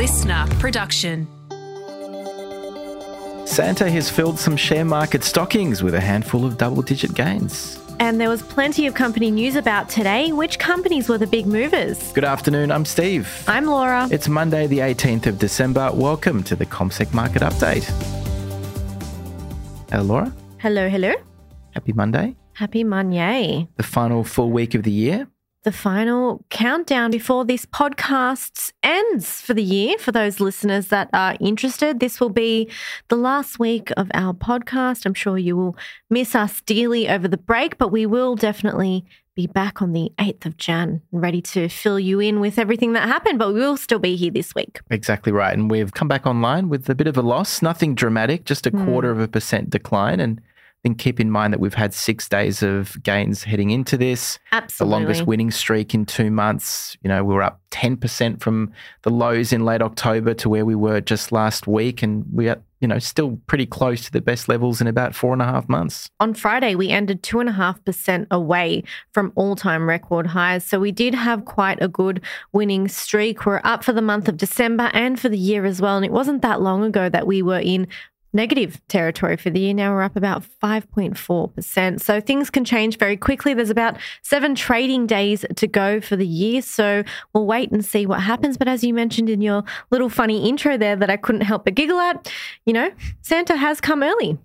listener production. Santa has filled some share market stockings with a handful of double digit gains. And there was plenty of company news about today. Which companies were the big movers? Good afternoon, I'm Steve. I'm Laura. It's Monday, the 18th of December. Welcome to the CommSec Market Update. Hello, Laura. Hello, hello. Happy Monday. Happy Monday. The final full week of the year. The final countdown before this podcast ends for the year. For those listeners that are interested, this will be the last week of our podcast. I'm sure you will miss us dearly over the break, but we will definitely be back on the 8th of Jan, ready to fill you in with everything that happened, but we will still be here this week. Exactly right. And we've come back online with a bit of a loss, nothing dramatic, just a hmm. quarter of a percent decline. And then keep in mind that we've had six days of gains heading into this. Absolutely. The longest winning streak in two months. You know, we were up 10% from the lows in late October to where we were just last week. And we are, you know, still pretty close to the best levels in about four and a half months. On Friday, we ended 2.5% away from all time record highs. So we did have quite a good winning streak. We're up for the month of December and for the year as well. And it wasn't that long ago that we were in negative territory for the year. Now we're up about 5.4%. So things can change very quickly. There's about seven trading days to go for the year. So we'll wait and see what happens. But as you mentioned in your little funny intro there that I couldn't help but giggle at, you know, Santa has come early.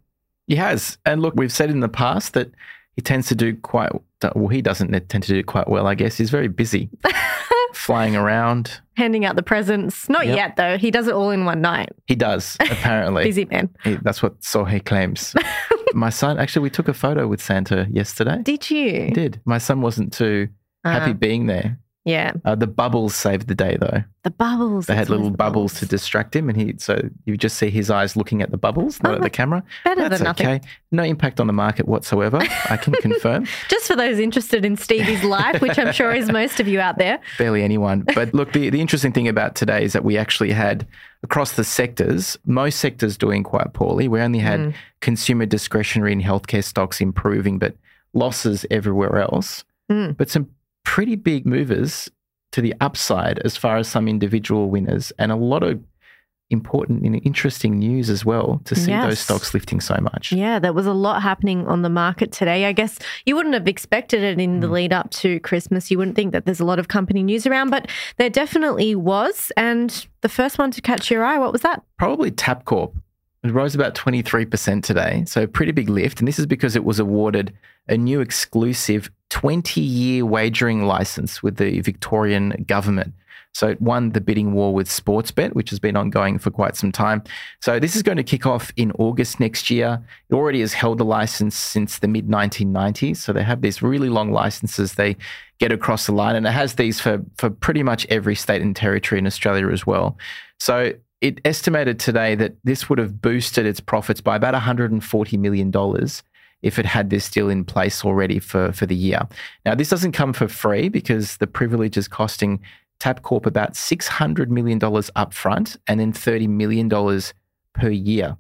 He has. And look, we've said in the past that he tends to do quite well, he doesn't tend to do quite well, I guess. He's very busy. flying around. Handing out the presents. Not Yep. yet, though. He does it all in one night. He does, apparently. Busy man. He- that's what Sohe claims. My son, actually, we took a photo with Santa yesterday. Did you? We did. My son wasn't too happy Uh, being there. Yeah. Uh, the bubbles saved the day, though. The bubbles. They had little the bubbles to distract him, and he so you just see his eyes looking at the bubbles, not Oh, at the camera. better That's than nothing. okay. No impact on the market whatsoever. I can confirm. Just for those interested in Stevie's life, which I'm sure is most of you out there. Barely anyone. But look, the, the interesting thing about today is that we actually had across the sectors, most sectors doing quite poorly. We only had Mm. consumer discretionary and healthcare stocks improving, but losses everywhere else. Mm. But some pretty big movers to the upside as far as some individual winners and a lot of important and interesting news as well to see those stocks lifting so much. Yeah, there was a lot happening on the market today. I guess you wouldn't have expected it in Mm. the lead up to Christmas. You wouldn't think that there's a lot of company news around, but there definitely was. And the first one to catch your eye, what was that? Probably Tabcorp. It rose about 23% today. So pretty big lift. And this is because it was awarded a new exclusive 20 year wagering license with the Victorian government. So it won the bidding war with Sportsbet, which has been ongoing for quite some time. So this is going to kick off in August next year. It already has held the license since the mid 1990s. So they have these really long licenses they get across the line, and it has these for for pretty much every state and territory in Australia as well. So it estimated today that this would have boosted its profits by about 140 million dollars if it had this deal in place already for, for the year. Now, this doesn't come for free because the privilege is costing Tabcorp about $600 million upfront and then $30 million per year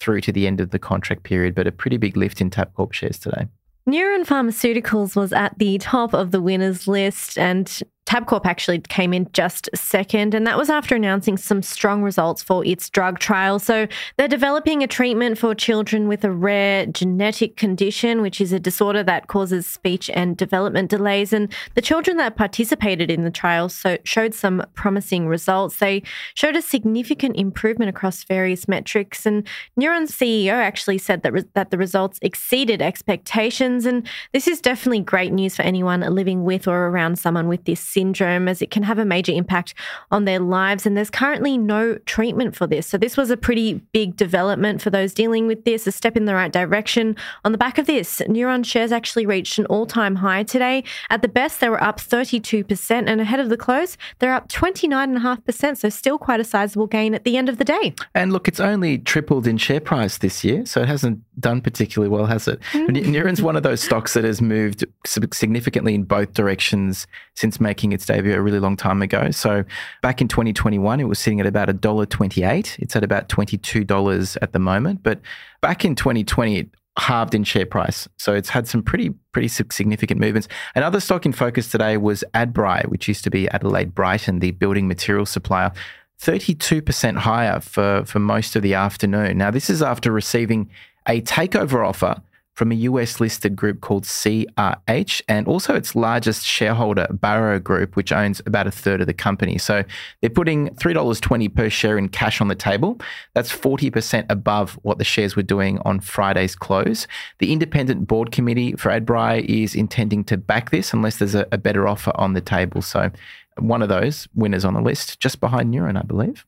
through to the end of the contract period, but a pretty big lift in Tabcorp shares today. Neuren Pharmaceuticals was at the top of the winners list, and Tabcorp actually came in just second, and that was after announcing some strong results for its drug trial. So they're developing a treatment for children with a rare genetic condition, which is a disorder that causes speech and development delays. And the children that participated in the trial so showed some promising results. They showed a significant improvement across various metrics, and Neuren's CEO actually said that re- that the results exceeded expectations. And this is definitely great news for anyone living with or around someone with this syndrome, as it can have a major impact on their lives. And there's currently no treatment for this. So, this was a pretty big development for those dealing with this, a step in the right direction. On the back of this, Neuren shares actually reached an all time high today. At the best, they were up 32%, and ahead of the close, they're up 29.5%. So, still quite a sizable gain at the end of the day. And look, it's only tripled in share price this year, so it hasn't done particularly well, has it? Mm. Neuren's one of those stocks that has moved significantly in both directions since making its debut a really long time ago. So back in 2021, it was sitting at about $1.28. It's at about $22 at the moment. But back in 2020, it halved in share price. So it's had some pretty pretty significant movements. Another stock in focus today was Adbri, which used to be Adelaide Brighton, the building material supplier. 32% higher for, for most of the afternoon. Now, this is after receiving a takeover offer from a US listed group called CRH and also its largest shareholder, Barro Group, which owns about a third of the company. So they're putting $3.20 per share in cash on the table. That's 40% above what the shares were doing on Friday's close. The independent board committee for Adbri is intending to back this unless there's a, a better offer on the table. So one of those winners on the list, just behind Neuren, I believe.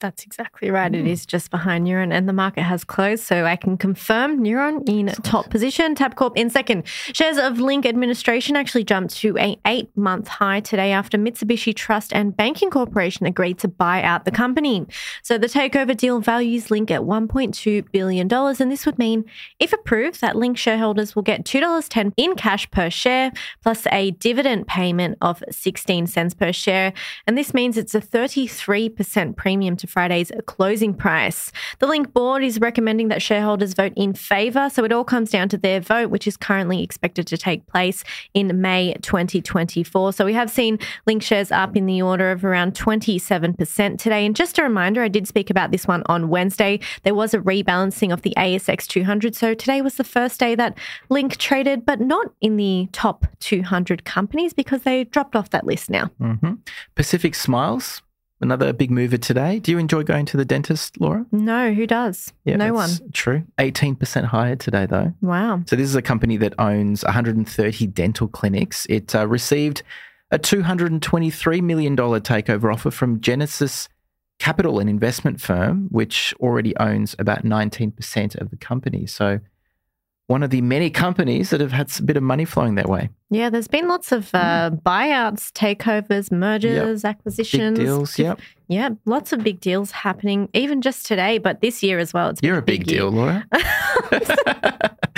That's exactly right. Mm. It is just behind Neuren, and the market has closed, so I can confirm Neuren in top position, Tabcorp in second. Shares of Link Administration actually jumped to a eight-month high today after Mitsubishi Trust and Banking Corporation agreed to buy out the company. So the takeover deal values Link at 1.2 billion dollars, and this would mean, if approved, that Link shareholders will get two dollars ten in cash per share, plus a dividend payment of 16 cents per share, and this means it's a 33% premium to Friday's closing price. The Link board is recommending that shareholders vote in favour, so it all comes down to their vote, which is currently expected to take place in May 2024. So we have seen Link shares up in the order of around 27% today. And just a reminder, I did speak about this one on Wednesday. There was a rebalancing of the ASX 200. So today was the first day that Link traded, but not in the top 200 companies because they dropped off that list now. Mm-hmm. Pacific Smiles another big mover today. Do you enjoy going to the dentist, Laura? No, who does? Yeah, no one. True. 18% higher today, though. Wow. So, this is a company that owns 130 dental clinics. It uh, received a $223 million takeover offer from Genesis Capital, an investment firm, which already owns about 19% of the company. So, one of the many companies that have had a bit of money flowing that way. Yeah, there's been lots of uh, mm. buyouts, takeovers, mergers, yep. acquisitions. Big deals, yep. Yeah, lots of big deals happening, even just today, but this year as well. It's You're a big, big deal, Laura.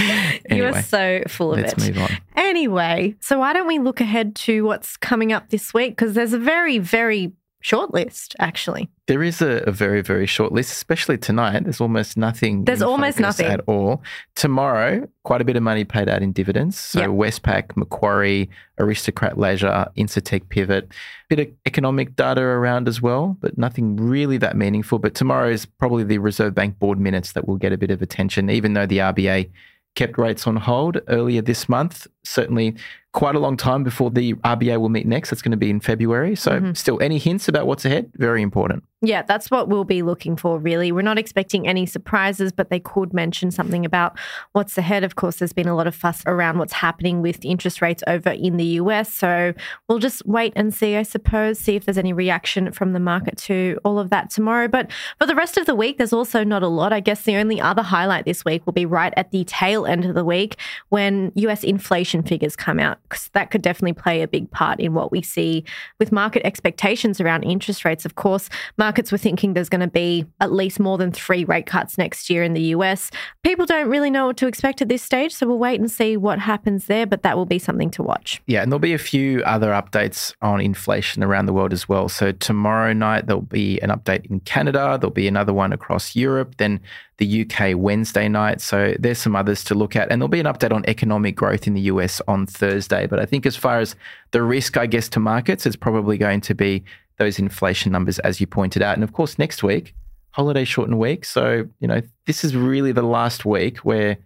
anyway, you are so full of let's it. Let's move on. Anyway, so why don't we look ahead to what's coming up this week? Because there's a very, very short list, actually. There is a, a, very, very short list, especially tonight. There's almost nothing. There's almost nothing at all. Tomorrow, quite a bit of money paid out in dividends. So yep. Westpac, Macquarie, Aristocrat Leisure, Incitec Pivot, a bit of economic data around as well, but nothing really that meaningful. But tomorrow is probably the Reserve Bank board minutes that will get a bit of attention, even though the RBA kept rates on hold earlier this month. Certainly quite a long time before the RBA will meet next. It's going to be in February. So, mm-hmm. still, any hints about what's ahead? Very important. Yeah, that's what we'll be looking for, really. We're not expecting any surprises, but they could mention something about what's ahead. Of course, there's been a lot of fuss around what's happening with interest rates over in the US. So, we'll just wait and see, I suppose, see if there's any reaction from the market to all of that tomorrow. But for the rest of the week, there's also not a lot. I guess the only other highlight this week will be right at the tail end of the week when US inflation figures come out because that could definitely play a big part in what we see with market expectations around interest rates. Of course, markets were thinking there's going to be at least more than three rate cuts next year in the US. People don't really know what to expect at this stage, so we'll wait and see what happens there, but that will be something to watch. Yeah, and there'll be a few other updates on inflation around the world as well. So tomorrow night, there'll be an update in Canada, there'll be another one across Europe, then the UK Wednesday night. So there's some others to look at. And there'll be an update on economic growth in the US on Thursday. But I think as far as the risk, I guess, to markets, it's probably going to be those inflation numbers, as you pointed out. And of course, next week, holiday shortened week. So, you know, this is really the last week where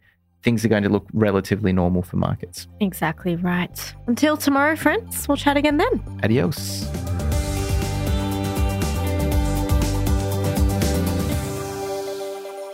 things are going to look relatively normal for markets. Exactly right. Until tomorrow, friends, we'll chat again then. Adios.